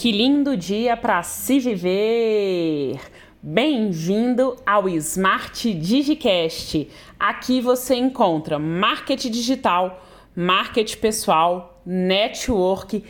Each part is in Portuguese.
Que lindo dia para se viver! Bem-vindo ao Smart Digicast. Aqui você encontra marketing digital, marketing pessoal, network,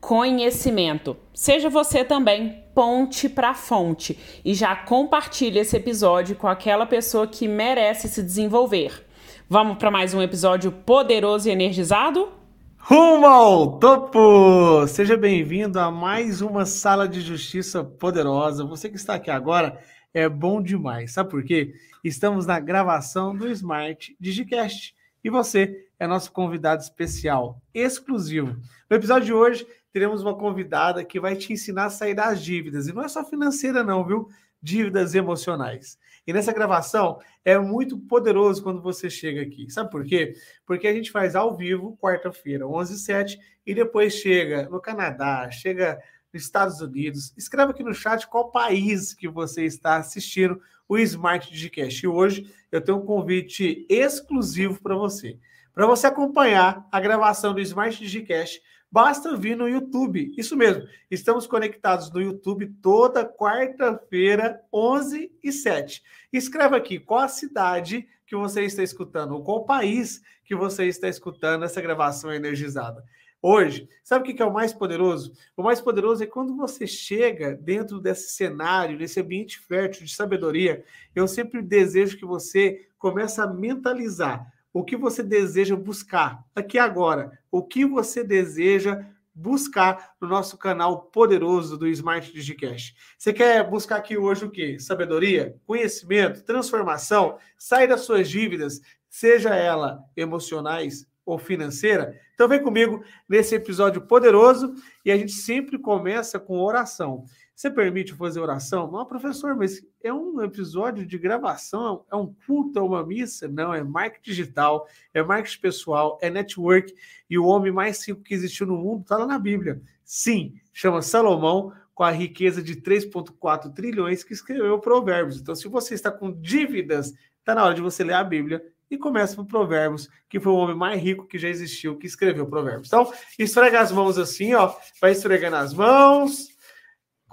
conhecimento. Seja você também ponte para fonte e já compartilhe esse episódio com aquela pessoa que merece se desenvolver. Vamos para mais um episódio poderoso e energizado? Rumo ao topo! Seja bem-vindo a mais uma sala de justiça poderosa. Você que está aqui agora é bom demais. Sabe por quê? Estamos na gravação do Smart Digicast e você é nosso convidado especial, exclusivo. No episódio de hoje, teremos uma convidada que vai te ensinar a sair das dívidas. E não é só financeira, não, viu? Dívidas emocionais. E nessa gravação é muito poderoso quando você chega aqui. Sabe por quê? Porque a gente faz ao vivo, quarta-feira, 11 h 07 e depois chega no Canadá, chega nos Estados Unidos. Escreva aqui no chat qual país que você está assistindo o Smart Digicast. E hoje eu tenho um convite exclusivo para você. Para você acompanhar a gravação do Smart Digicast, basta vir no YouTube. Isso mesmo, estamos conectados no YouTube toda quarta-feira, 11 e 7. Escreva aqui qual a cidade que você está escutando, ou qual país que você está escutando essa gravação energizada. Hoje, sabe o que é o mais poderoso? O mais poderoso é quando você chega dentro desse cenário, desse ambiente fértil de sabedoria. Eu sempre desejo que você comece a mentalizar o que você deseja buscar aqui agora, o que você deseja buscar no nosso canal poderoso do Smart Digicast. Você quer buscar aqui hoje o quê? Sabedoria, conhecimento, transformação, sair das suas dívidas, seja ela emocionais ou financeira? Então vem comigo nesse episódio poderoso e a gente sempre começa com oração. Você permite fazer oração? Não, professor, mas é um episódio de gravação, é um culto, é uma missa? Não, é marketing digital, é marketing pessoal, é network. E o homem mais rico que existiu no mundo está lá na Bíblia. Sim, chama Salomão, com a riqueza de 3,4 trilhões que escreveu Provérbios. Então, se você está com dívidas, está na hora de você ler a Bíblia e começa por Provérbios, que foi o homem mais rico que já existiu, que escreveu Provérbios. Então, esfrega as mãos assim, ó, vai esfregando as mãos,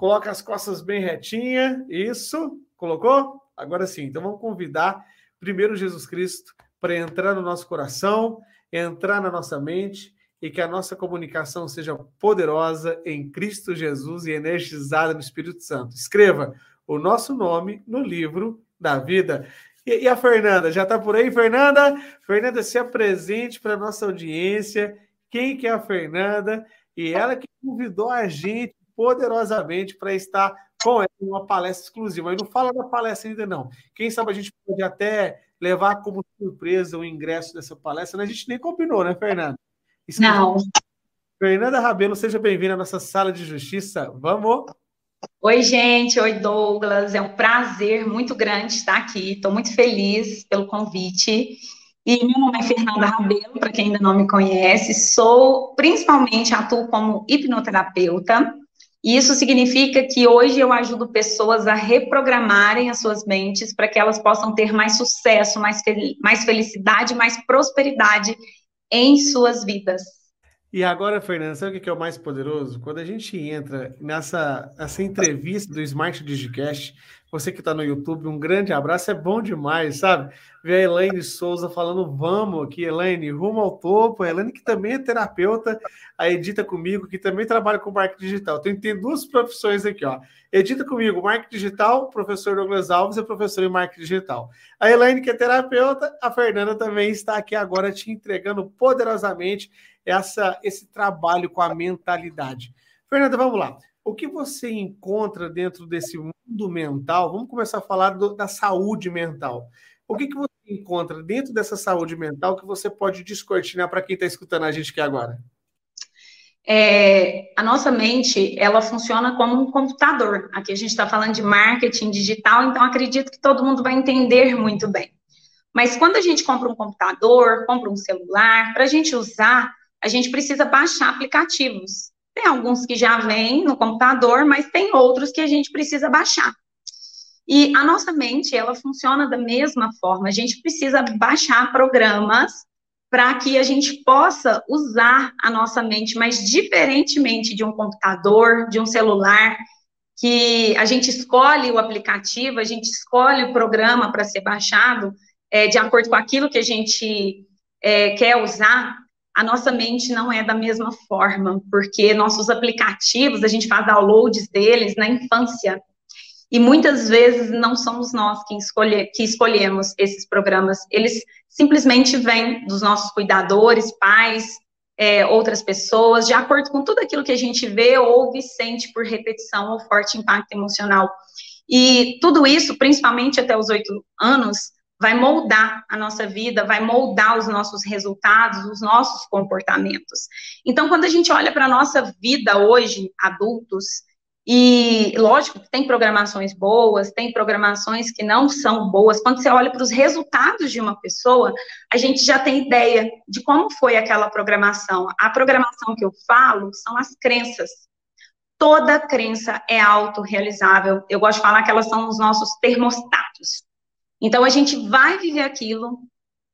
Coloca as costas bem retinha. Isso. Colocou? Agora sim. Então vamos convidar primeiro Jesus Cristo para entrar no nosso coração, entrar na nossa mente e que a nossa comunicação seja poderosa em Cristo Jesus e energizada no Espírito Santo. Escreva o nosso nome no livro da vida. E, a Fernanda, já está por aí, Fernanda? Fernanda, se apresente para a nossa audiência. Quem que é a Fernanda? E ela que convidou a gente poderosamente para estar com ela em uma palestra exclusiva. Aí não fala da palestra ainda não. Quem sabe a gente pode até levar como surpresa o ingresso dessa palestra. Né? A gente nem combinou, né, Fernanda? Isso não. Fernanda Rabelo, seja bem-vinda à nossa sala de justiça. Vamos! Oi, gente. Oi, Douglas. É um prazer muito grande estar aqui. Estou muito feliz pelo convite. E meu nome é Fernanda Rabelo, para quem ainda não me conhece. Sou, principalmente, atuo como hipnoterapeuta. E isso significa que hoje eu ajudo pessoas a reprogramarem as suas mentes para que elas possam ter mais sucesso, mais, fel mais felicidade, mais prosperidade em suas vidas. E agora, Fernanda, sabe o que é o mais poderoso? Quando a gente entra nessa, nessa entrevista do Smart Digicast, você que está no YouTube, um grande abraço, é bom demais, sabe? Ver a Elaine Souza falando vamos aqui, Elaine, rumo ao topo. A Elaine, que também é terapeuta, a edita comigo, que também trabalha com marketing digital. Tem, tem duas profissões aqui, ó. Edita comigo, marketing digital, professor Douglas Alves é professor em marketing digital. A Elaine, que é terapeuta, a Fernanda também está aqui agora te entregando poderosamente essa, esse trabalho com a mentalidade. Fernanda, vamos lá o que você encontra dentro desse mundo mental? Vamos começar a falar do, da saúde mental. O que, que você encontra dentro dessa saúde mental que você pode descortinar para quem está escutando a gente aqui agora? É, a nossa mente, ela funciona como um computador. Aqui a gente está falando de marketing digital, então acredito que todo mundo vai entender muito bem. Mas quando a gente compra um computador, compra um celular, para a gente usar, a gente precisa baixar aplicativos. Tem alguns que já vêm no computador, mas tem outros que a gente precisa baixar. E a nossa mente, ela funciona da mesma forma. A gente precisa baixar programas para que a gente possa usar a nossa mente, mas diferentemente de um computador, de um celular, que a gente escolhe o aplicativo, a gente escolhe o programa para ser baixado, é, de acordo com aquilo que a gente é, quer usar, a nossa mente não é da mesma forma, porque nossos aplicativos, a gente faz downloads deles na infância, e muitas vezes não somos nós que, escolhe, que escolhemos esses programas, eles simplesmente vêm dos nossos cuidadores, pais, é, outras pessoas, de acordo com tudo aquilo que a gente vê, ouve, sente por repetição ou forte impacto emocional. E tudo isso, principalmente até os oito anos, vai moldar a nossa vida, vai moldar os nossos resultados, os nossos comportamentos. Então, quando a gente olha para a nossa vida hoje, adultos, e lógico que tem programações boas, tem programações que não são boas. Quando você olha para os resultados de uma pessoa, a gente já tem ideia de como foi aquela programação. A programação que eu falo são as crenças. Toda crença é autorrealizável. Eu gosto de falar que elas são os nossos termostatos. Então, a gente vai viver aquilo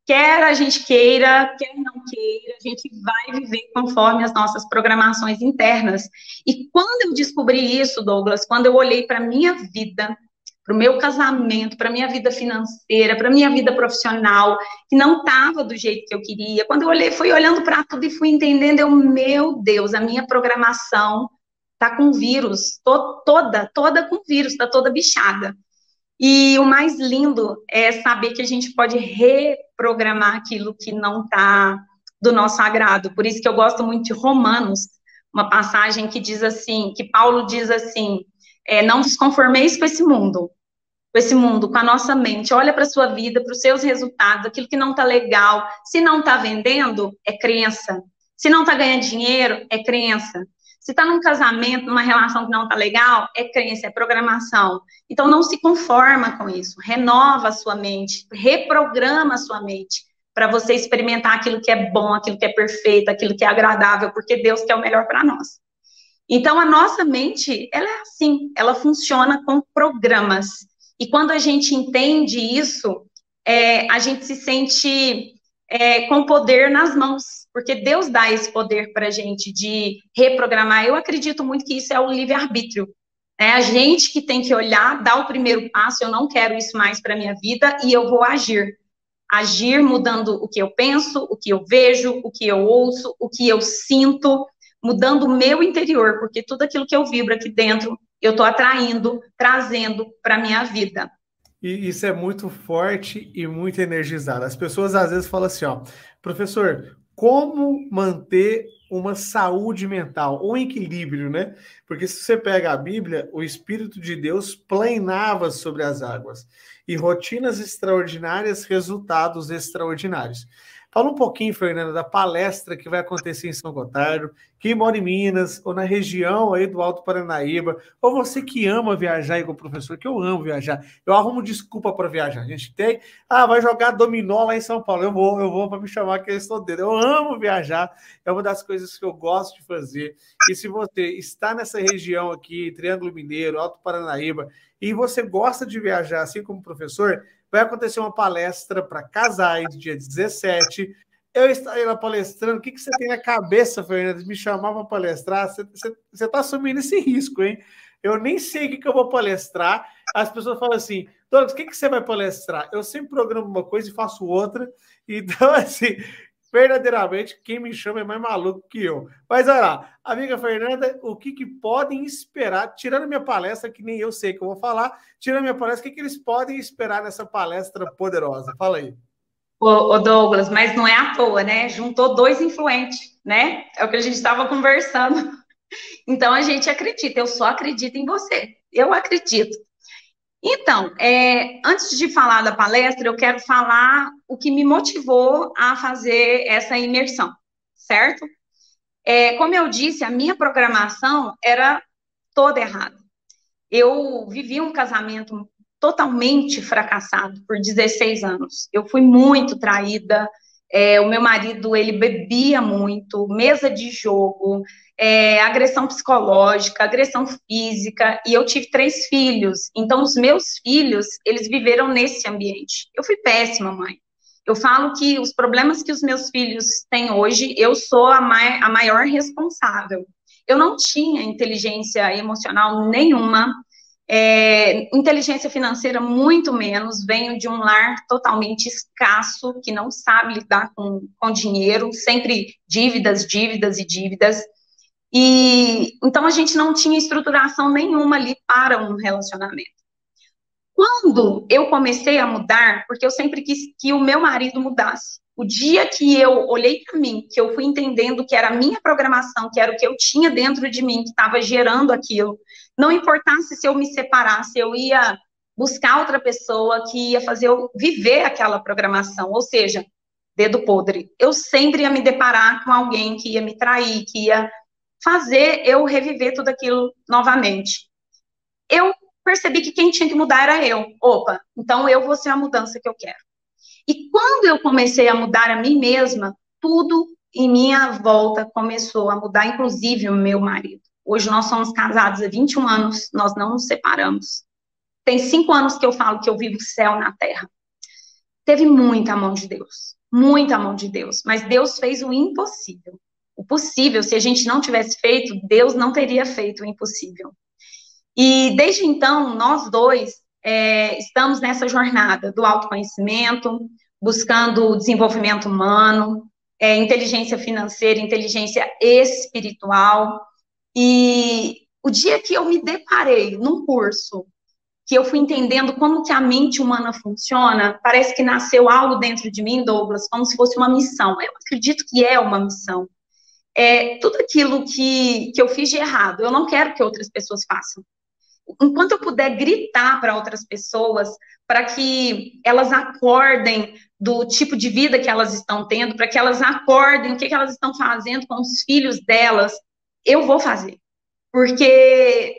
quer a gente queira, quer não queira, a gente vai viver conforme as nossas programações internas. E quando eu descobri isso, Douglas, quando eu olhei para a minha vida, para o meu casamento, para a minha vida financeira, para a minha vida profissional, que não estava do jeito que eu queria, quando eu olhei, fui olhando para tudo e fui entendendo, eu, meu Deus, a minha programação está com vírus, tô, toda, toda com vírus, está toda bichada. E o mais lindo é saber que a gente pode reprogramar aquilo que não está do nosso agrado. Por isso que eu gosto muito de Romanos, uma passagem que diz assim, que Paulo diz assim, é, não vos conformeis com esse mundo, com esse mundo, com a nossa mente. Olha para a sua vida, para os seus resultados, aquilo que não está legal. Se não está vendendo, é crença. Se não está ganhando dinheiro, é crença. Se está num casamento, numa relação que não está legal, é crença, é programação. Então, não se conforma com isso. Renova a sua mente, reprograma a sua mente para você experimentar aquilo que é bom, aquilo que é perfeito, aquilo que é agradável, porque Deus quer o melhor para nós. Então, a nossa mente, ela é assim, ela funciona com programas. E quando a gente entende isso, é, a gente se sente é, com poder nas mãos porque Deus dá esse poder para a gente de reprogramar. Eu acredito muito que isso é o livre-arbítrio. É a gente que tem que olhar, dar o primeiro passo, eu não quero isso mais para minha vida e eu vou agir. Agir mudando o que eu penso, o que eu vejo, o que eu ouço, o que eu sinto, mudando o meu interior, porque tudo aquilo que eu vibro aqui dentro, eu estou atraindo, trazendo para minha vida. E isso é muito forte e muito energizado. As pessoas às vezes falam assim, ó, professor, como manter uma saúde mental, um equilíbrio, né? Porque se você pega a Bíblia, o Espírito de Deus planava sobre as águas e rotinas extraordinárias, resultados extraordinários. Fala um pouquinho, Fernanda, da palestra que vai acontecer em São Gotardo. Quem mora em Minas ou na região aí do Alto Paranaíba, ou você que ama viajar igual professor, que eu amo viajar. Eu arrumo desculpa para viajar. A gente tem, ah, vai jogar dominó lá em São Paulo. Eu vou, eu vou para me chamar que eu estou dentro. Eu amo viajar. É uma das coisas que eu gosto de fazer. E se você está nessa região aqui, Triângulo Mineiro, Alto Paranaíba, e você gosta de viajar assim como professor, vai acontecer uma palestra para casais, dia 17. Eu estarei lá palestrando. O que, que você tem na cabeça, Fernanda, de me chamar para palestrar? Você está assumindo esse risco, hein? Eu nem sei o que, que eu vou palestrar. As pessoas falam assim, Douglas, o que, que você vai palestrar? Eu sempre programo uma coisa e faço outra. Então, assim, verdadeiramente, quem me chama é mais maluco que eu. Mas olha lá, amiga Fernanda, o que, que podem esperar, tirando minha palestra, que nem eu sei que eu vou falar, tirando minha palestra, o que, que eles podem esperar nessa palestra poderosa? Fala aí. Ô, Douglas, mas não é à toa, né? Juntou dois influentes, né? É o que a gente estava conversando. Então a gente acredita, eu só acredito em você. Eu acredito. Então, é, antes de falar da palestra, eu quero falar o que me motivou a fazer essa imersão, certo? É, como eu disse, a minha programação era toda errada. Eu vivi um casamento totalmente fracassado por 16 anos. Eu fui muito traída. É, o meu marido ele bebia muito, mesa de jogo, é, agressão psicológica, agressão física, e eu tive três filhos. Então, os meus filhos, eles viveram nesse ambiente. Eu fui péssima mãe. Eu falo que os problemas que os meus filhos têm hoje, eu sou a, mai a maior responsável. Eu não tinha inteligência emocional nenhuma, é, inteligência financeira muito menos, venho de um lar totalmente escasso, que não sabe lidar com, com dinheiro, sempre dívidas, dívidas e dívidas. E então a gente não tinha estruturação nenhuma ali para um relacionamento. Quando eu comecei a mudar, porque eu sempre quis que o meu marido mudasse. O dia que eu olhei para mim, que eu fui entendendo que era a minha programação, que era o que eu tinha dentro de mim, que estava gerando aquilo, não importasse se eu me separasse, eu ia buscar outra pessoa que ia fazer eu viver aquela programação, ou seja, dedo podre. Eu sempre ia me deparar com alguém que ia me trair, que ia fazer eu reviver tudo aquilo novamente. Eu percebi que quem tinha que mudar era eu. Opa, então eu vou ser a mudança que eu quero. E quando eu comecei a mudar a mim mesma, tudo em minha volta começou a mudar, inclusive o meu marido. Hoje nós somos casados há 21 anos, nós não nos separamos. Tem cinco anos que eu falo que eu vivo céu na terra. Teve muita mão de Deus, muita mão de Deus, mas Deus fez o impossível. O possível, se a gente não tivesse feito, Deus não teria feito o impossível. E desde então, nós dois é, estamos nessa jornada do autoconhecimento, buscando o desenvolvimento humano, é, inteligência financeira, inteligência espiritual. E o dia que eu me deparei num curso, que eu fui entendendo como que a mente humana funciona, parece que nasceu algo dentro de mim, Douglas, como se fosse uma missão. Eu acredito que é uma missão. É, tudo aquilo que, que eu fiz de errado, eu não quero que outras pessoas façam enquanto eu puder gritar para outras pessoas, para que elas acordem do tipo de vida que elas estão tendo, para que elas acordem o que, que elas estão fazendo com os filhos delas, eu vou fazer. Porque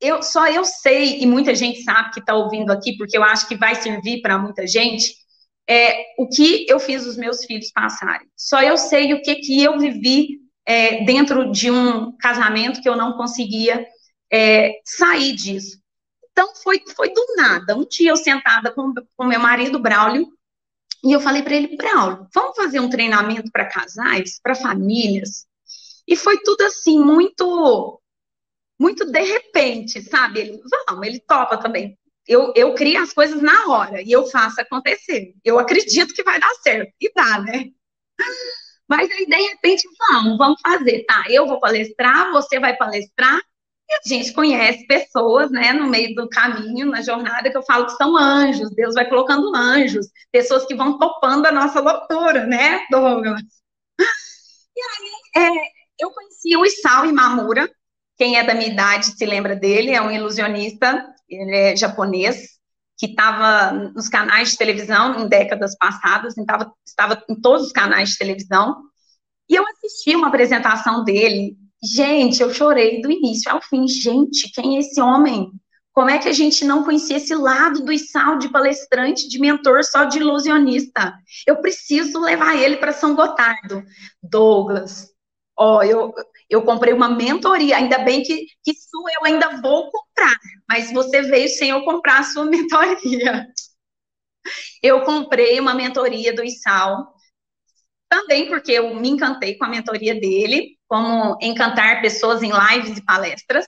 eu só eu sei, e muita gente sabe que está ouvindo aqui, porque eu acho que vai servir para muita gente, é, o que eu fiz os meus filhos passarem. Só eu sei o que, que eu vivi é, dentro de um casamento que eu não conseguia é, sair disso. Então, foi, foi do nada. Um dia eu sentada com, com meu marido, Braulio, e eu falei para ele, Braulio, vamos fazer um treinamento para casais, para famílias? E foi tudo assim, muito, muito de repente, sabe? Ele, vamos, ele topa também. Eu, eu crio as coisas na hora e eu faço acontecer. Eu acredito que vai dar certo. E dá, né? Mas aí, de repente, vamos, vamos fazer, tá? Eu vou palestrar, você vai palestrar, e a gente conhece pessoas, né, no meio do caminho, na jornada, que eu falo que são anjos, Deus vai colocando anjos, pessoas que vão topando a nossa loucura, né, Douglas? E aí, é, eu conheci o Isao Imamura, quem é da minha idade se lembra dele, é um ilusionista, ele é japonês, que estava nos canais de televisão em décadas passadas, estava, estava em todos os canais de televisão, e eu assisti uma apresentação dele Gente, eu chorei do início ao fim. Gente, quem é esse homem? Como é que a gente não conhecia esse lado do Isal de palestrante, de mentor, só de ilusionista? Eu preciso levar ele para São Gotardo. Douglas, ó, eu, eu comprei uma mentoria, ainda bem que, que isso eu ainda vou comprar, mas você veio sem eu comprar a sua mentoria. Eu comprei uma mentoria do Isal, também porque eu me encantei com a mentoria dele, como encantar pessoas em lives e palestras.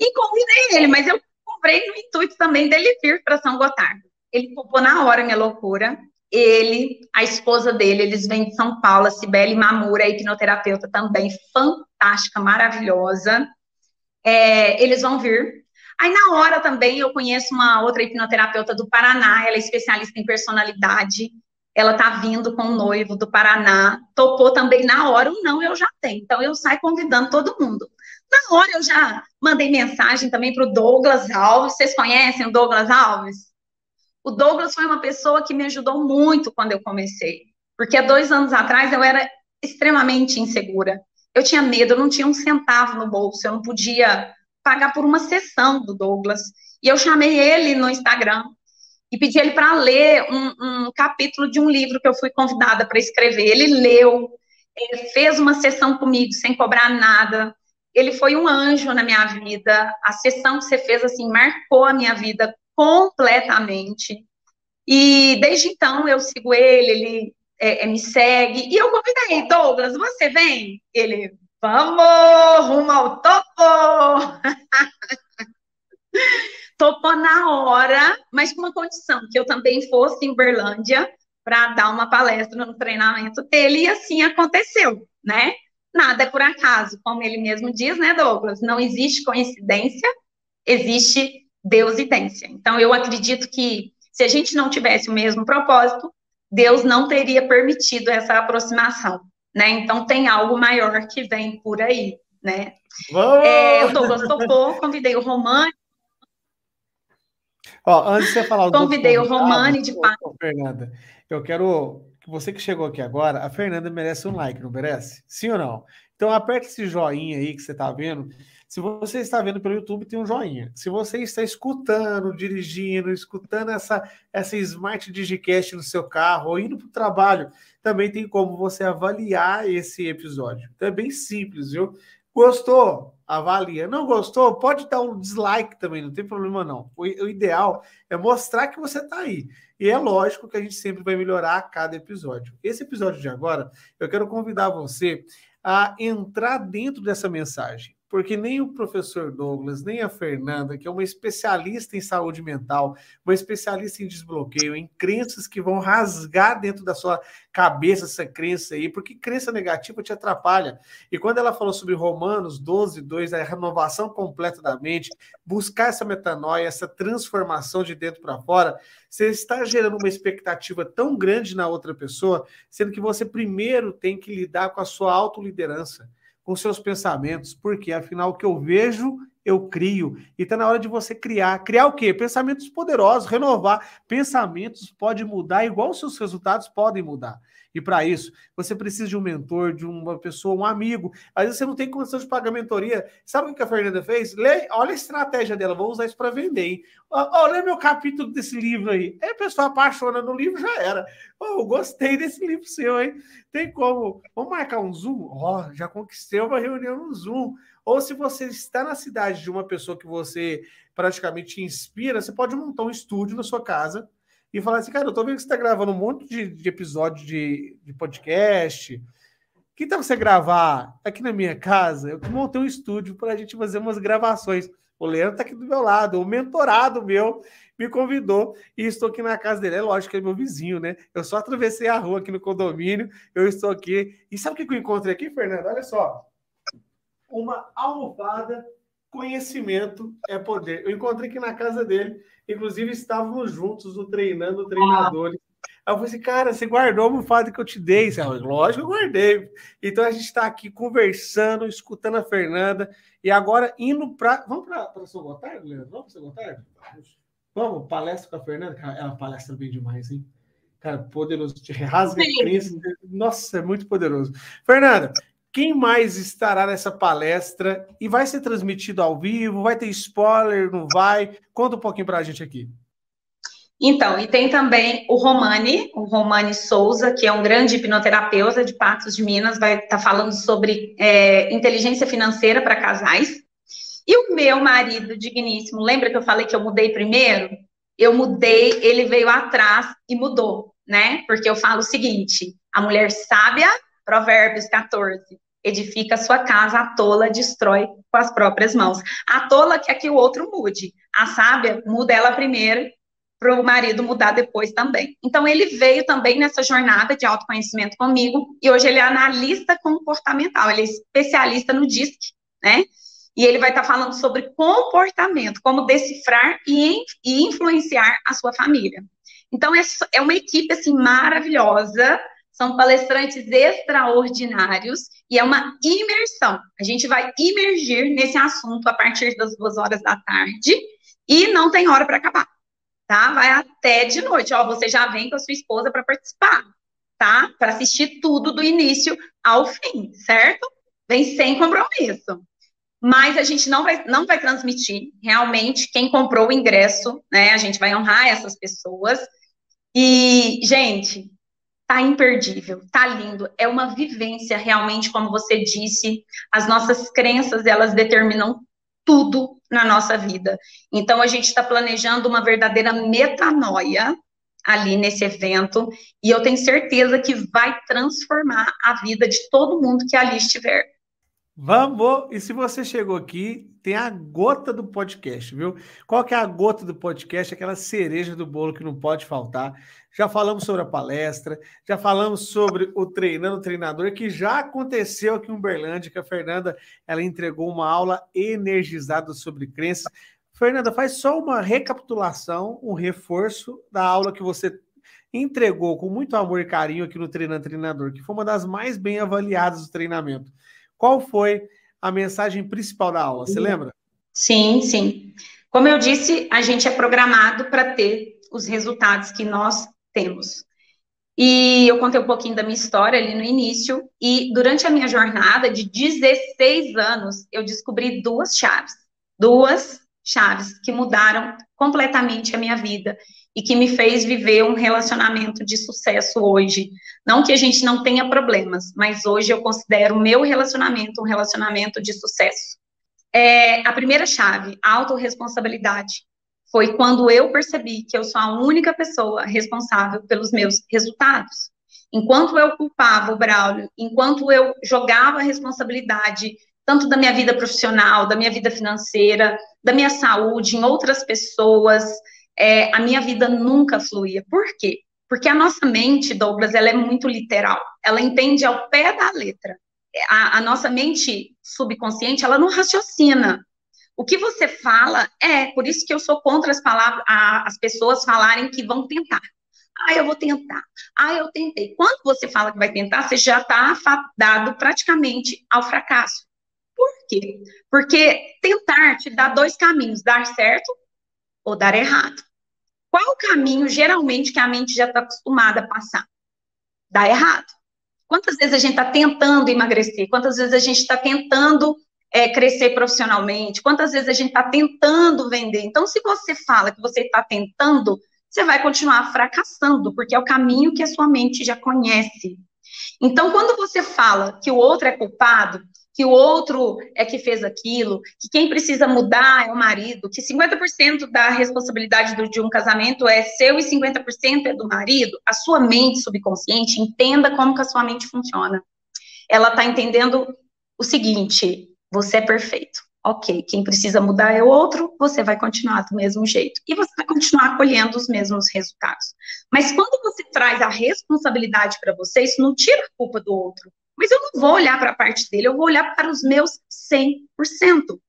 E convidei ele, mas eu comprei no intuito também dele vir para São Gotardo. Ele poupou na hora minha loucura. Ele, a esposa dele, eles vêm de São Paulo, a Cibele Mamura, hipnoterapeuta também, fantástica, maravilhosa. É, eles vão vir. Aí, na hora também, eu conheço uma outra hipnoterapeuta do Paraná, ela é especialista em personalidade, ela tá vindo com o noivo do Paraná, topou também na hora, o não eu já tenho. Então eu saio convidando todo mundo. Na hora eu já mandei mensagem também para o Douglas Alves. Vocês conhecem o Douglas Alves? O Douglas foi uma pessoa que me ajudou muito quando eu comecei, porque há dois anos atrás eu era extremamente insegura. Eu tinha medo, eu não tinha um centavo no bolso, eu não podia pagar por uma sessão do Douglas. E eu chamei ele no Instagram e pedi ele para ler um, um, capítulo de um livro que eu fui convidada para escrever. Ele leu, ele fez uma sessão comigo sem cobrar nada. Ele foi um anjo na minha vida. A sessão que você fez assim marcou a minha vida completamente. E desde então eu sigo ele, ele é, é, me segue. E eu convidei, Douglas, você vem? Ele, vamos, rumo ao topo! Topou na hora, mas com uma condição, que eu também fosse em Berlândia para dar uma palestra no treinamento dele, e assim aconteceu, né? Nada é por acaso, como ele mesmo diz, né, Douglas? Não existe coincidência, existe deusidência. Então, eu acredito que se a gente não tivesse o mesmo propósito, Deus não teria permitido essa aproximação, né? Então, tem algo maior que vem por aí, né? É, o Douglas topou, convidei o Romani. Ó, antes de você falar... Convidei o Romani de Fernanda, eu quero que você que chegou aqui agora, a Fernanda merece um like, não merece? Sim ou não? Então aperta esse joinha aí que você está vendo. Se você está vendo pelo YouTube, tem um joinha. Se você está escutando, dirigindo, escutando essa, essa Smart Digicast no seu carro ou indo para o trabalho, também tem como você avaliar esse episódio. Então é bem simples, viu? Gostou? Avalia. Não gostou? Pode dar um dislike também, não tem problema não. O, o ideal é mostrar que você está aí. E é lógico que a gente sempre vai melhorar a cada episódio. Esse episódio de agora, eu quero convidar você a entrar dentro dessa mensagem porque nem o professor Douglas, nem a Fernanda, que é uma especialista em saúde mental, uma especialista em desbloqueio, em crenças que vão rasgar dentro da sua cabeça essa crença aí, porque crença negativa te atrapalha. E quando ela falou sobre Romanos 12, 2, a renovação completa da mente, buscar essa metanoia, essa transformação de dentro para fora, você está gerando uma expectativa tão grande na outra pessoa, sendo que você primeiro tem que lidar com a sua autoliderança com seus pensamentos, porque afinal o que eu vejo, eu crio. E está na hora de você criar. Criar o quê? Pensamentos poderosos, renovar. Pensamentos pode mudar, igual os seus resultados podem mudar. E para isso, você precisa de um mentor, de uma pessoa, um amigo. Às vezes você não tem condição de pagar mentoria. Sabe o que a Fernanda fez? Lê, olha a estratégia dela, vou usar isso para vender, hein? Olha meu capítulo desse livro aí. É a pessoa apaixona no livro, já era. Oh, gostei desse livro seu, hein? Tem como. Vamos marcar um Zoom? Ó, oh, já conquistei uma reunião no Zoom. Ou se você está na cidade de uma pessoa que você praticamente inspira, você pode montar um estúdio na sua casa e falar assim, cara, eu tô vendo que você tá gravando um monte de, de episódio de, de podcast. Que tal você gravar aqui na minha casa? Eu montei um estúdio para a gente fazer umas gravações. O Leandro tá aqui do meu lado, o mentorado meu me convidou e estou aqui na casa dele. É lógico que é meu vizinho, né? Eu só atravessei a rua aqui no condomínio, eu estou aqui. E sabe o que eu encontrei aqui, Fernando? Olha só. Uma almofada, conhecimento é poder. Eu encontrei aqui na casa dele Inclusive, estávamos juntos no treinando treinadores. Aí eu falei assim, cara, você guardou a almofada que eu te dei? Você, Lógico que eu guardei. Então a gente está aqui conversando, escutando a Fernanda, e agora indo para. Vamos para São Gotardo, Leandro? Vamos para São Gotardo? Vamos, palestra com a Fernanda? Cara, ela palestra bem demais, hein? Cara, poderoso. Te rasga a crença. Nossa, é muito poderoso. Fernanda, quem mais estará nessa palestra? E vai ser transmitido ao vivo? Vai ter spoiler? Não vai? Conta um pouquinho para a gente aqui. Então, e tem também o Romani, o Romani Souza, que é um grande hipnoterapeuta de Patos de Minas, vai estar tá falando sobre é, inteligência financeira para casais. E o meu marido digníssimo, lembra que eu falei que eu mudei primeiro? Eu mudei, ele veio atrás e mudou, né? Porque eu falo o seguinte: a mulher sábia, Provérbios 14, edifica sua casa, a tola destrói com as próprias mãos. A tola quer que o outro mude, a sábia muda ela primeiro para o marido mudar depois também. Então ele veio também nessa jornada de autoconhecimento comigo e hoje ele é analista comportamental, ele é especialista no DISC, né? E ele vai estar tá falando sobre comportamento, como decifrar e, e influenciar a sua família. Então é, é uma equipe assim maravilhosa são palestrantes extraordinários e é uma imersão. A gente vai imergir nesse assunto a partir das duas horas da tarde e não tem hora para acabar, tá? Vai até de noite. Ó, você já vem com a sua esposa para participar, tá? Para assistir tudo do início ao fim, certo? Vem sem compromisso. Mas a gente não vai, não vai transmitir realmente quem comprou o ingresso, né? A gente vai honrar essas pessoas. E, gente, tá imperdível, tá lindo, é uma vivência realmente, como você disse, as nossas crenças, elas determinam tudo na nossa vida. Então, a gente está planejando uma verdadeira metanoia, ali nesse evento e eu tenho certeza que vai transformar a vida de todo mundo que ali estiver. Vamos! E se você chegou aqui, tem a gota do podcast, viu? Qual que é a gota do podcast? Aquela cereja do bolo que não pode faltar. Já falamos sobre a palestra, já falamos sobre o treinando treinador, que já aconteceu aqui em Uberlândia, que a Fernanda ela entregou uma aula energizada sobre crenças. Fernanda, faz só uma recapitulação, um reforço da aula que você entregou com muito amor e carinho aqui no Treinando Treinador, que foi uma das mais bem avaliadas do treinamento. Qual foi a mensagem principal da aula? Você lembra? Sim, sim. Como eu disse, a gente é programado para ter os resultados que nós temos. E eu contei um pouquinho da minha história ali no início, e durante a minha jornada de 16 anos, eu descobri duas chaves. Duas chaves que mudaram completamente a minha vida e que me fez viver um relacionamento de sucesso hoje. Não que a gente não tenha problemas, mas hoje eu considero o meu relacionamento um relacionamento de sucesso. É, a primeira chave, autorresponsabilidade, foi quando eu percebi que eu sou a única pessoa responsável pelos meus resultados. Enquanto eu culpava o Braulio, enquanto eu jogava a responsabilidade tanto da minha vida profissional, da minha vida financeira, da minha saúde em outras pessoas, é, a minha vida nunca fluía. Por quê? Porque a nossa mente, Douglas, ela é muito literal. Ela entende ao pé da letra. A, a nossa mente subconsciente, ela não raciocina. O que você fala é, por isso que eu sou contra as palavras, a, as pessoas falarem que vão tentar. Ah, eu vou tentar. Ah, eu tentei. Quando você fala que vai tentar, você já está afadado praticamente ao fracasso. Quê? Porque tentar te dá dois caminhos, dar certo ou dar errado. Qual o caminho, geralmente, que a mente já está acostumada a passar? Dá errado. Quantas vezes a gente está tentando emagrecer? Quantas vezes a gente está tentando é, crescer profissionalmente? Quantas vezes a gente está tentando vender? Então, se você fala que você está tentando, você vai continuar fracassando, porque é o caminho que a sua mente já conhece. Então, quando você fala que o outro é culpado, que o outro é que fez aquilo, que quem precisa mudar é o marido, que 50% da responsabilidade do, de um casamento é seu e 50% é do marido, a sua mente subconsciente entenda como que a sua mente funciona. Ela está entendendo o seguinte: você é perfeito. Ok, quem precisa mudar é o outro, você vai continuar do mesmo jeito. E você vai continuar colhendo os mesmos resultados. Mas quando você traz a responsabilidade para você, isso não tira a culpa do outro. Mas eu não vou olhar para a parte dele, eu vou olhar para os meus 100%.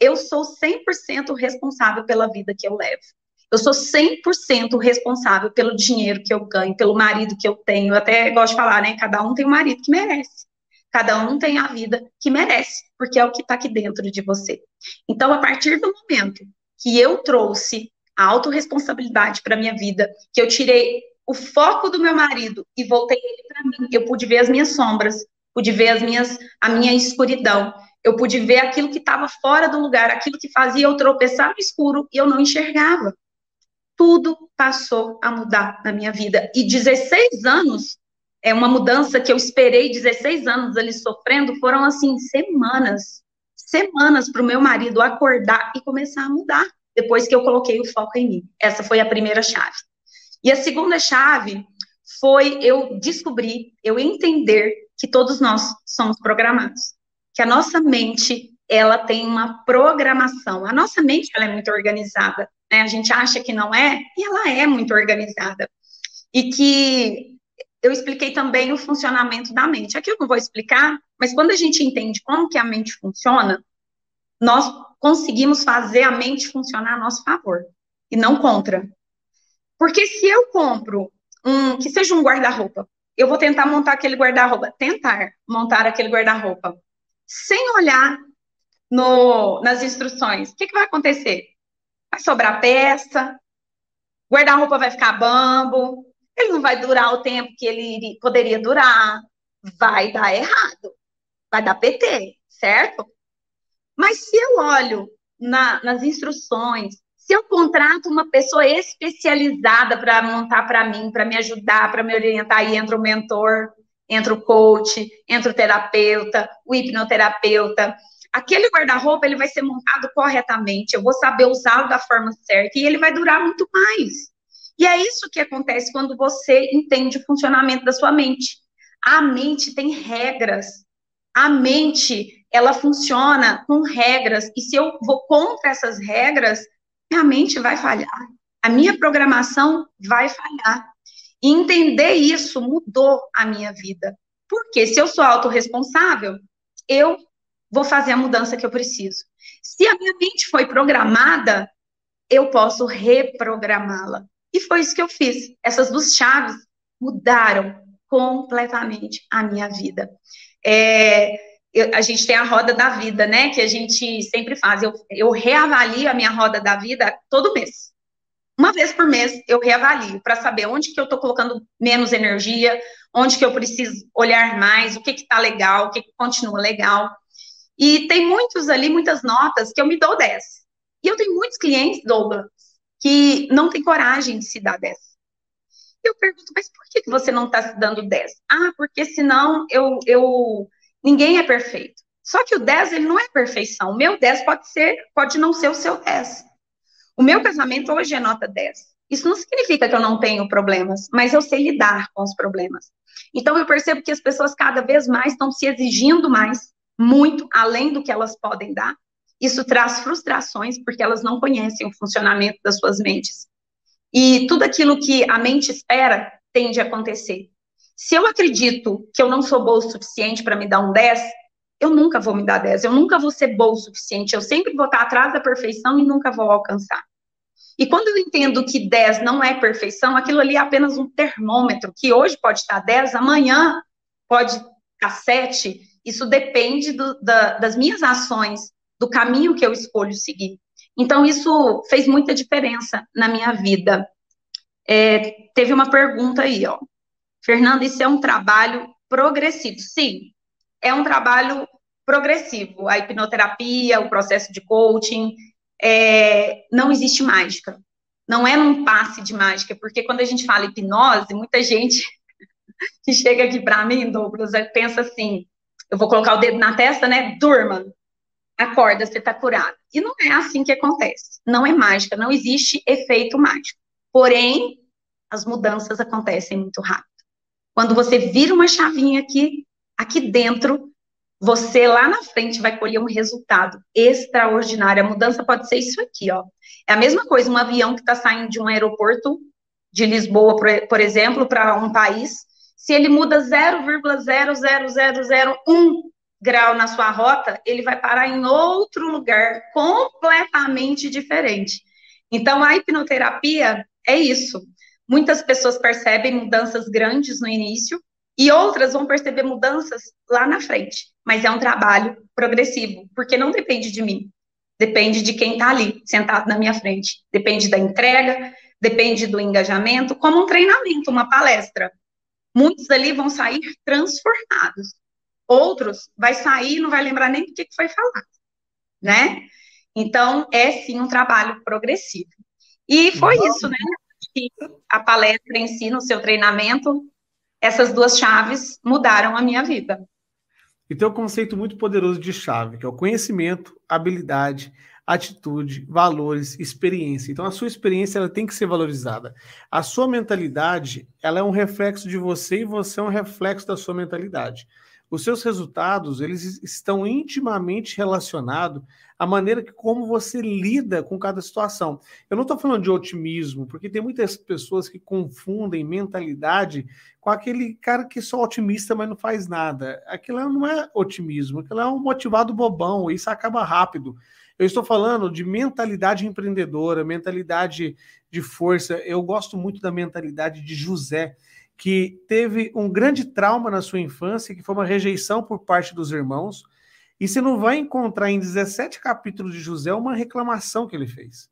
Eu sou 100% responsável pela vida que eu levo. Eu sou 100% responsável pelo dinheiro que eu ganho, pelo marido que eu tenho. Eu até gosto de falar, né? Cada um tem um marido que merece. Cada um tem a vida que merece, porque é o que está aqui dentro de você. Então, a partir do momento que eu trouxe a autorresponsabilidade para minha vida, que eu tirei o foco do meu marido e voltei ele para mim, eu pude ver as minhas sombras, pude ver as minhas, a minha escuridão, eu pude ver aquilo que estava fora do lugar, aquilo que fazia eu tropeçar no escuro e eu não enxergava. Tudo passou a mudar na minha vida. E 16 anos, é uma mudança que eu esperei 16 anos ali sofrendo, foram assim, semanas, semanas para o meu marido acordar e começar a mudar, depois que eu coloquei o foco em mim. Essa foi a primeira chave. E a segunda chave foi eu descobrir, eu entender que todos nós somos programados, que a nossa mente ela tem uma programação. A nossa mente ela é muito organizada, né? A gente acha que não é, e ela é muito organizada. E que eu expliquei também o funcionamento da mente. Aqui eu não vou explicar, mas quando a gente entende como que a mente funciona, nós conseguimos fazer a mente funcionar a nosso favor e não contra. Porque se eu compro um que seja um guarda-roupa eu vou tentar montar aquele guarda-roupa, tentar montar aquele guarda-roupa, sem olhar no, nas instruções, o que, que vai acontecer? Vai sobrar peça, guarda-roupa vai ficar bambo, ele não vai durar o tempo que ele poderia durar, vai dar errado, vai dar PT, certo? Mas se eu olho na, nas instruções, se eu contrato uma pessoa especializada para montar para mim, para me ajudar, para me orientar, aí entra o mentor, entra o coach, entra o terapeuta, o hipnoterapeuta. Aquele guarda-roupa ele vai ser montado corretamente, eu vou saber usá-lo da forma certa e ele vai durar muito mais. E é isso que acontece quando você entende o funcionamento da sua mente. A mente tem regras. A mente, ela funciona com regras. E se eu vou contra essas regras, minha mente vai falhar. A minha programação vai falhar. E entender isso mudou a minha vida. Porque se eu sou autorresponsável, eu vou fazer a mudança que eu preciso. Se a minha mente foi programada, eu posso reprogramá-la. E foi isso que eu fiz. Essas duas chaves mudaram completamente a minha vida. É, eu, a gente tem a roda da vida, né? Que a gente sempre faz. Eu, eu reavalio a minha roda da vida todo mês. Uma vez por mês eu reavalio para saber onde que eu estou colocando menos energia, onde que eu preciso olhar mais, o que está legal, o que, que continua legal. E tem muitos ali, muitas notas que eu me dou 10. E eu tenho muitos clientes, Douglas, que não têm coragem de se dar 10. Eu pergunto, mas por que você não está se dando 10? Ah, porque senão eu, eu. Ninguém é perfeito. Só que o 10, ele não é perfeição. O meu 10 pode ser, pode não ser o seu 10. O meu casamento hoje é nota 10. Isso não significa que eu não tenho problemas, mas eu sei lidar com os problemas. Então eu percebo que as pessoas cada vez mais estão se exigindo mais, muito além do que elas podem dar. Isso traz frustrações porque elas não conhecem o funcionamento das suas mentes. E tudo aquilo que a mente espera tende a acontecer. Se eu acredito que eu não sou boa o suficiente para me dar um 10, eu nunca vou me dar 10, eu nunca vou ser boa o suficiente, eu sempre vou estar atrás da perfeição e nunca vou alcançar. E quando eu entendo que 10 não é perfeição, aquilo ali é apenas um termômetro, que hoje pode estar 10, amanhã pode estar 7, isso depende do, da, das minhas ações, do caminho que eu escolho seguir. Então, isso fez muita diferença na minha vida. É, teve uma pergunta aí, ó. Fernanda, isso é um trabalho progressivo? Sim, é um trabalho progressivo. A hipnoterapia, o processo de coaching, é, não existe mágica. Não é num passe de mágica, porque quando a gente fala hipnose, muita gente que chega aqui para mim, Douglas, pensa assim: eu vou colocar o dedo na testa, né? Durma, acorda, você está curado. E não é assim que acontece. Não é mágica, não existe efeito mágico. Porém, as mudanças acontecem muito rápido. Quando você vira uma chavinha aqui, aqui dentro, você lá na frente vai colher um resultado extraordinário. A mudança pode ser isso aqui, ó. É a mesma coisa, um avião que está saindo de um aeroporto de Lisboa, por, exemplo, para um país, se ele muda 0,00001 grau na sua rota, ele vai parar em outro lugar completamente diferente. Então, a hipnoterapia é isso. Muitas pessoas percebem mudanças grandes no início, e outras vão perceber mudanças lá na frente. Mas é um trabalho progressivo, porque não depende de mim. Depende de quem está ali, sentado na minha frente. Depende da entrega, depende do engajamento, como um treinamento, uma palestra. Muitos ali vão sair transformados. Outros vai sair e não vai lembrar nem do que foi falado, né? Então, é sim um trabalho progressivo. E foi isso, né? A palestra em si, no seu treinamento, essas duas chaves mudaram a minha vida. E tem um conceito muito poderoso de chave, que é o conhecimento, habilidade, atitude, valores, experiência. Então a sua experiência ela tem que ser valorizada. A sua mentalidade, ela é um reflexo de você e você é um reflexo da sua mentalidade. Os seus resultados, eles estão intimamente relacionados à maneira que como você lida com cada situação. Eu não estou falando de otimismo, porque tem muitas pessoas que confundem mentalidade com aquele cara que é só otimista, mas não faz nada. Aquilo não é otimismo, aquilo é um motivado bobão, isso acaba rápido. Eu estou falando de mentalidade empreendedora, mentalidade de força. Eu gosto muito da mentalidade de José que teve um grande trauma na sua infância, que foi uma rejeição por parte dos irmãos, e você não vai encontrar em 17 capítulos de José uma reclamação que ele fez.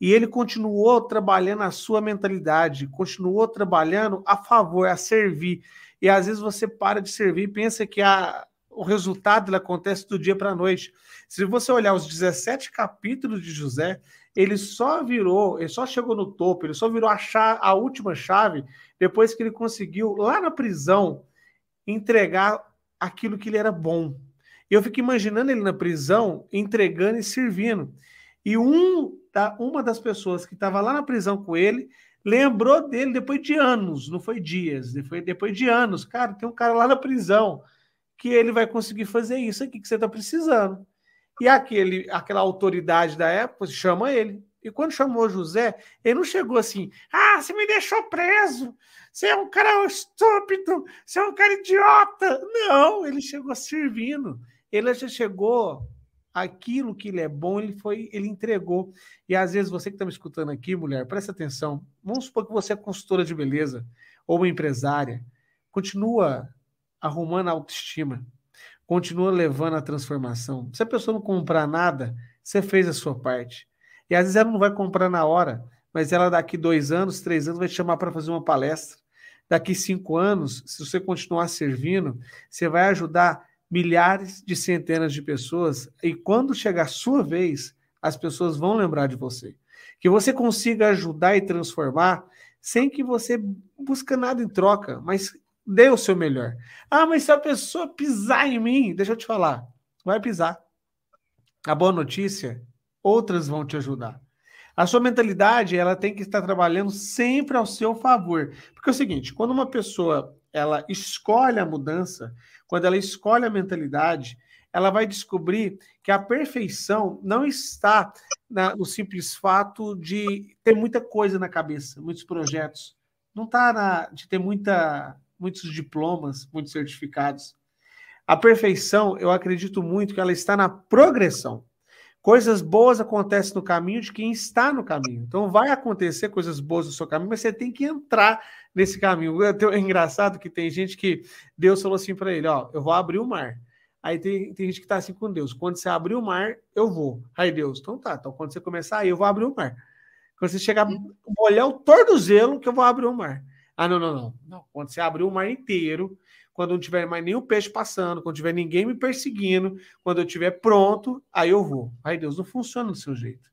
E ele continuou trabalhando a sua mentalidade, continuou trabalhando a favor, a servir. E às vezes você para de servir e pensa que a, o resultado acontece do dia para a noite. Se você olhar os 17 capítulos de José, ele só virou, ele só chegou no topo, ele só virou a, chave, a última chave depois que ele conseguiu, lá na prisão, entregar aquilo que ele era bom. E eu fico imaginando ele na prisão, entregando e servindo. E um, uma das pessoas que estava lá na prisão com ele lembrou dele depois de anos, não foi dias, foi depois de anos. Cara, tem um cara lá na prisão que ele vai conseguir fazer isso aqui que você está precisando. E aquele, aquela autoridade da época chama ele. E quando chamou José, ele não chegou assim: ah, você me deixou preso, você é um cara estúpido, você é um cara idiota. Não, ele chegou servindo. Ele já chegou aquilo que ele é bom, ele foi, ele entregou. E às vezes você que está me escutando aqui, mulher, presta atenção. Vamos supor que você é consultora de beleza ou uma empresária, continua arrumando a autoestima, continua levando a transformação. Se a pessoa não comprar nada, você fez a sua parte. E às vezes ela não vai comprar na hora, mas ela daqui dois anos, três anos vai te chamar para fazer uma palestra. Daqui cinco anos, se você continuar servindo, você vai ajudar milhares de centenas de pessoas, e quando chegar a sua vez, as pessoas vão lembrar de você. Que você consiga ajudar e transformar sem que você busque nada em troca, mas dê o seu melhor. Ah, mas se a pessoa pisar em mim, deixa eu te falar, vai pisar. A boa notícia, outras vão te ajudar. A sua mentalidade, ela tem que estar trabalhando sempre ao seu favor. Porque é o seguinte, quando uma pessoa ela escolhe a mudança, quando ela escolhe a mentalidade, ela vai descobrir que a perfeição não está na, no simples fato de ter muita coisa na cabeça, muitos projetos. Não está de ter muita, muitos diplomas, muitos certificados. A perfeição, eu acredito muito que ela está na progressão. Coisas boas acontecem no caminho de quem está no caminho. Então, vai acontecer coisas boas no seu caminho, mas você tem que entrar nesse caminho. É engraçado que tem gente que Deus falou assim para ele: Ó, eu vou abrir o mar. Aí tem, tem gente que está assim com Deus: quando você abrir o mar, eu vou. Aí Deus, então tá. Então, quando você começar aí, eu vou abrir o mar. Quando você chegar, molhar o tornozelo, que eu vou abrir o mar. Ah, não, não, não. não. Quando você abrir o mar inteiro, quando não tiver mais nenhum peixe passando, quando tiver ninguém me perseguindo, quando eu estiver pronto, aí eu vou. Aí Deus não funciona do seu jeito.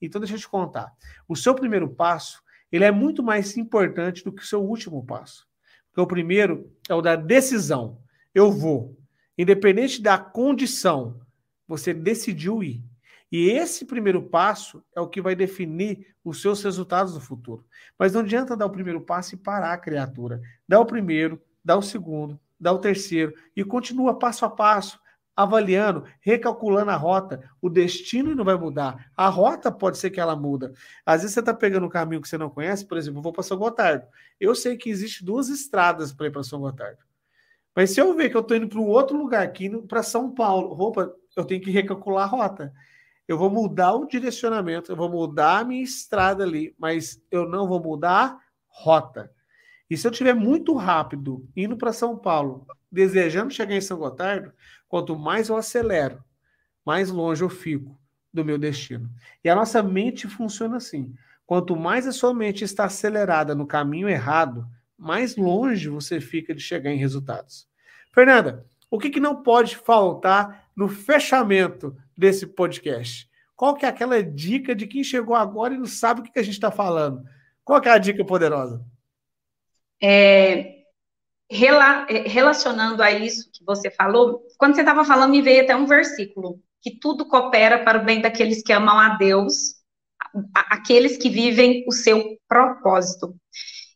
Então deixa eu te contar. O seu primeiro passo, ele é muito mais importante do que o seu último passo. Porque o primeiro é o da decisão. Eu vou. Independente da condição, você decidiu ir. E esse primeiro passo é o que vai definir os seus resultados no futuro. Mas não adianta dar o primeiro passo e parar a criatura. Dá o primeiro, dá o segundo, dá o terceiro e continua passo a passo, avaliando, recalculando a rota. O destino não vai mudar. A rota pode ser que ela muda. Às vezes você está pegando um caminho que você não conhece, por exemplo, eu vou para São Gotardo. Eu sei que existe duas estradas para ir para São Gotardo. Mas se eu ver que eu estou indo para um outro lugar aqui, para São Paulo, roupa, eu tenho que recalcular a rota. Eu vou mudar o direcionamento, eu vou mudar a minha estrada ali, mas eu não vou mudar rota. E se eu estiver muito rápido indo para São Paulo, desejando chegar em São Gotardo, quanto mais eu acelero, mais longe eu fico do meu destino. E a nossa mente funciona assim. Quanto mais a sua mente está acelerada no caminho errado, mais longe você fica de chegar em resultados. Fernanda, o que, que não pode faltar no fechamento desse podcast? Qual que é aquela dica de quem chegou agora e não sabe o que, a gente está falando? Qual que é a dica poderosa? É, rela, é, relacionando a isso que você falou, quando você estava falando, me veio até um versículo, que tudo coopera para o bem daqueles que amam a Deus, aqueles que vivem o seu propósito.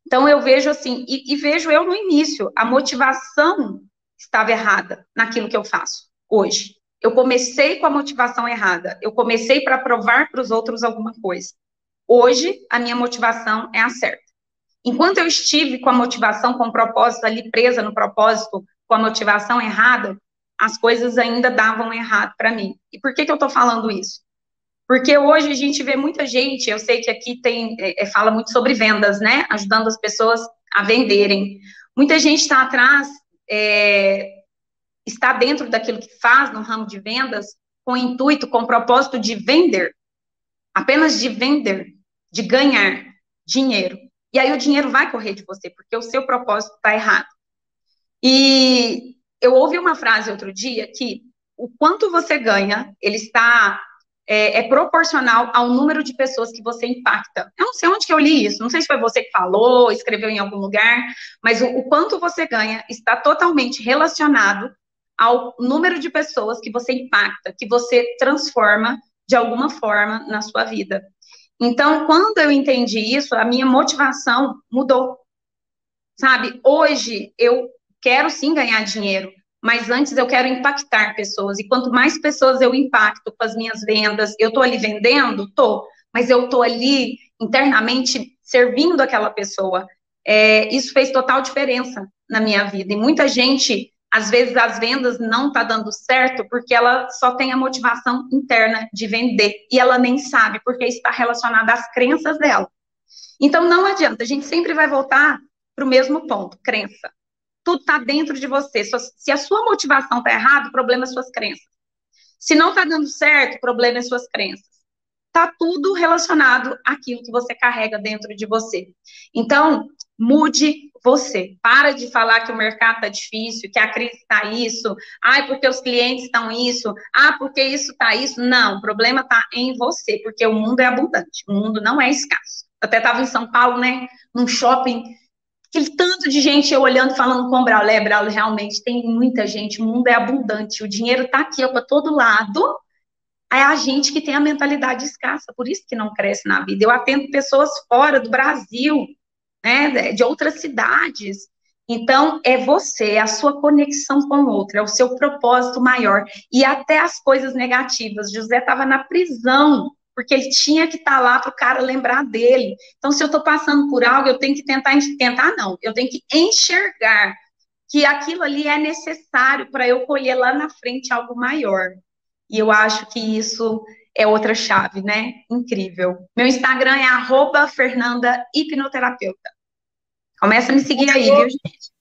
Então eu vejo assim, e, e vejo eu no início, a motivação estava errada naquilo que eu faço hoje. Eu comecei com a motivação errada. Eu comecei para provar para os outros alguma coisa. Hoje, a minha motivação é a certa. Enquanto eu estive com a motivação, com o propósito ali presa no propósito, com a motivação errada, as coisas ainda davam errado para mim. E por que, que eu estou falando isso? Porque hoje a gente vê muita gente, eu sei que aqui tem, é, é, fala muito sobre vendas, né? Ajudando as pessoas a venderem. Muita gente está atrás, é, está dentro daquilo que faz no ramo de vendas, com intuito, com propósito de vender, apenas de vender, de ganhar dinheiro. E aí o dinheiro vai correr de você, porque o seu propósito está errado. E eu ouvi uma frase outro dia que o quanto você ganha, ele está é, é, proporcional ao número de pessoas que você impacta. Eu não sei onde que eu li isso, não sei se foi você que falou, escreveu em algum lugar, mas o, o quanto você ganha está totalmente relacionado ao número de pessoas que você impacta, que você transforma de alguma forma na sua vida. Então, quando eu entendi isso, a minha motivação mudou. Sabe? Hoje eu quero sim ganhar dinheiro, mas antes eu quero impactar pessoas. E quanto mais pessoas eu impacto com as minhas vendas, eu estou ali vendendo? Tô, mas eu estou ali internamente servindo aquela pessoa. É, isso fez total diferença na minha vida. E muita gente, às vezes, as vendas não tá dando certo porque ela só tem a motivação interna de vender e ela nem sabe porque está relacionada às crenças dela. Então não adianta, a gente sempre vai voltar para o mesmo ponto, crença tudo está dentro de você. Se a sua motivação está errada, o problema é suas crenças. Se não está dando certo, o problema é suas crenças. Está tudo relacionado àquilo que você carrega dentro de você. Então, mude você. Para de falar que o mercado está difícil, que a crise está isso, ai, porque os clientes estão isso, ah, porque isso está isso. Não, o problema está em você, porque o mundo é abundante, o mundo não é escasso. Eu até estava em São Paulo, né, num shopping aquele tanto de gente eu olhando falando com o Braulio, é, Braulio, realmente tem muita gente, o mundo é abundante, o dinheiro está aqui para todo lado, é a gente que tem a mentalidade escassa, por isso que não cresce na vida. Eu atendo pessoas fora do Brasil, né, de outras cidades. Então, é você, a sua conexão com o outro, é o seu propósito maior. E até as coisas negativas. José estava na prisão, porque ele tinha que estar tá lá para o cara lembrar dele. Então, se eu estou passando por algo, eu tenho que tentar, tentar não, eu tenho que enxergar que aquilo ali é necessário para eu colher lá na frente algo maior. E eu acho que isso é outra chave, né? Incrível. Meu Instagram é arroba Fernanda Hipnoterapeuta. Começa a me seguir aí, viu, gente?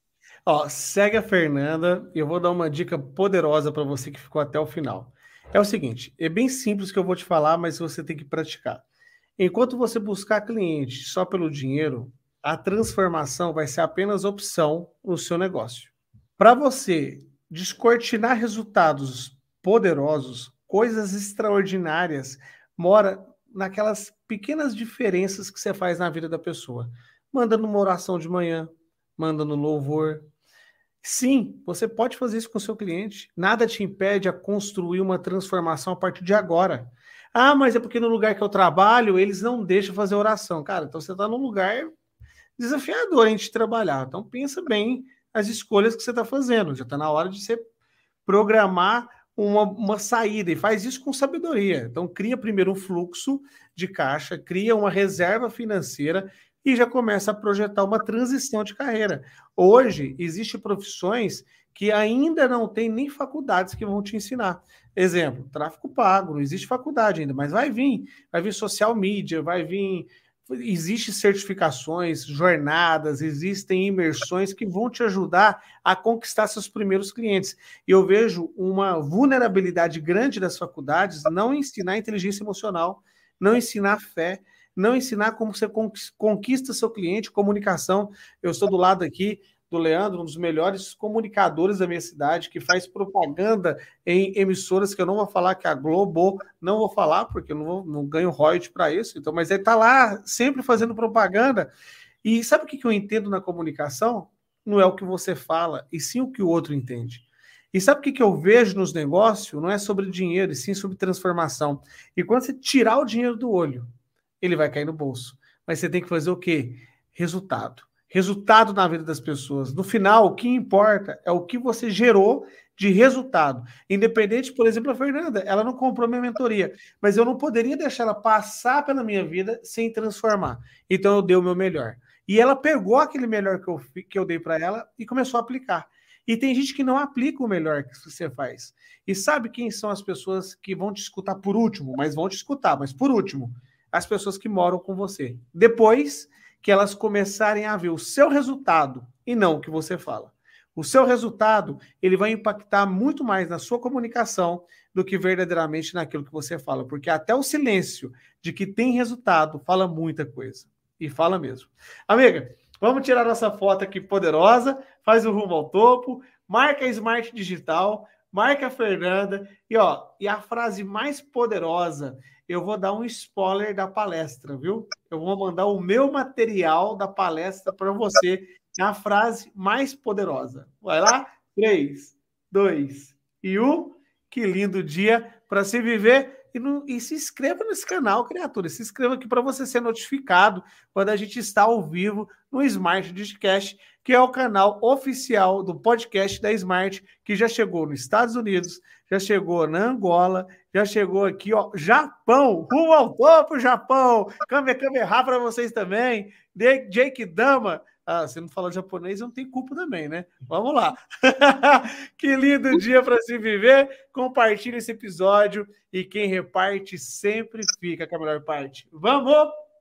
Ó, segue a Fernanda. Eu vou dar uma dica poderosa para você que ficou até o final. É o seguinte, é bem simples que eu vou te falar, mas você tem que praticar. Enquanto você buscar cliente só pelo dinheiro, a transformação vai ser apenas opção no seu negócio. Para você descortinar resultados poderosos, coisas extraordinárias, mora naquelas pequenas diferenças que você faz na vida da pessoa. Mandando uma oração de manhã, mandando louvor, Sim, você pode fazer isso com seu cliente. Nada te impede a construir uma transformação a partir de agora. Ah, mas é porque no lugar que eu trabalho, eles não deixam fazer oração. Cara, então você está num lugar desafiador a gente trabalhar. Então pensa bem as escolhas que você está fazendo. Já está na hora de você programar uma, uma saída e faz isso com sabedoria. Então cria primeiro um fluxo de caixa, cria uma reserva financeira e já começa a projetar uma transição de carreira. Hoje, existem profissões que ainda não tem nem faculdades que vão te ensinar. Exemplo, tráfico pago, não existe faculdade ainda, mas vai vir, vai vir social media, vai vir, existem certificações, jornadas, existem imersões que vão te ajudar a conquistar seus primeiros clientes. E eu vejo uma vulnerabilidade grande das faculdades não ensinar inteligência emocional, não ensinar fé, não ensinar como você conquista seu cliente, comunicação. Eu estou do lado aqui do Leandro, um dos melhores comunicadores da minha cidade, que faz propaganda em emissoras que eu não vou falar que é a Globo, não vou falar, porque eu não, vou, não ganho royalties para isso, então, mas ele está lá sempre fazendo propaganda. E sabe o que eu entendo na comunicação? Não é o que você fala, e sim o que o outro entende. E sabe o que eu vejo nos negócios? Não é sobre dinheiro, e sim sobre transformação. E quando você tirar o dinheiro do olho ele vai cair no bolso. Mas você tem que fazer o quê? Resultado. Resultado na vida das pessoas. No final, o que importa é o que você gerou de resultado. Independente, por exemplo, a Fernanda, ela não comprou minha mentoria, mas eu não poderia deixar ela passar pela minha vida sem transformar. Então eu dei o meu melhor. E ela pegou aquele melhor que eu, que eu dei para ela e começou a aplicar. E tem gente que não aplica o melhor que você faz. E sabe quem são as pessoas que vão te escutar por último, mas vão te escutar, mas por último? as pessoas que moram com você. Depois que elas começarem a ver o seu resultado e não o que você fala. O seu resultado, ele vai impactar muito mais na sua comunicação do que verdadeiramente naquilo que você fala, porque até o silêncio de que tem resultado fala muita coisa. E fala mesmo. Amiga, vamos tirar nossa foto aqui poderosa, faz o rumo ao topo, marca a Smart Digital, marca a Fernanda e ó, e a frase mais poderosa eu vou dar um spoiler da palestra, viu? Eu vou mandar o meu material da palestra para você, a frase mais poderosa. Vai lá? 3, 2 e 1. Que lindo dia para se viver. e, e se inscreva nesse canal, criatura. Se inscreva aqui para você ser notificado quando a gente está ao vivo no Smart Digicast, que é o canal oficial do podcast da Smart, que já chegou nos Estados Unidos, já chegou na Angola, já chegou aqui, ó, Japão, rumo ao topo, Japão. Câmbio, câmbio para vocês também. Jake Dama, ah, você não falou japonês, não tem culpa também, né? Vamos lá. que lindo dia para se viver. Compartilhe esse episódio e quem reparte sempre fica com a melhor parte. Vamos!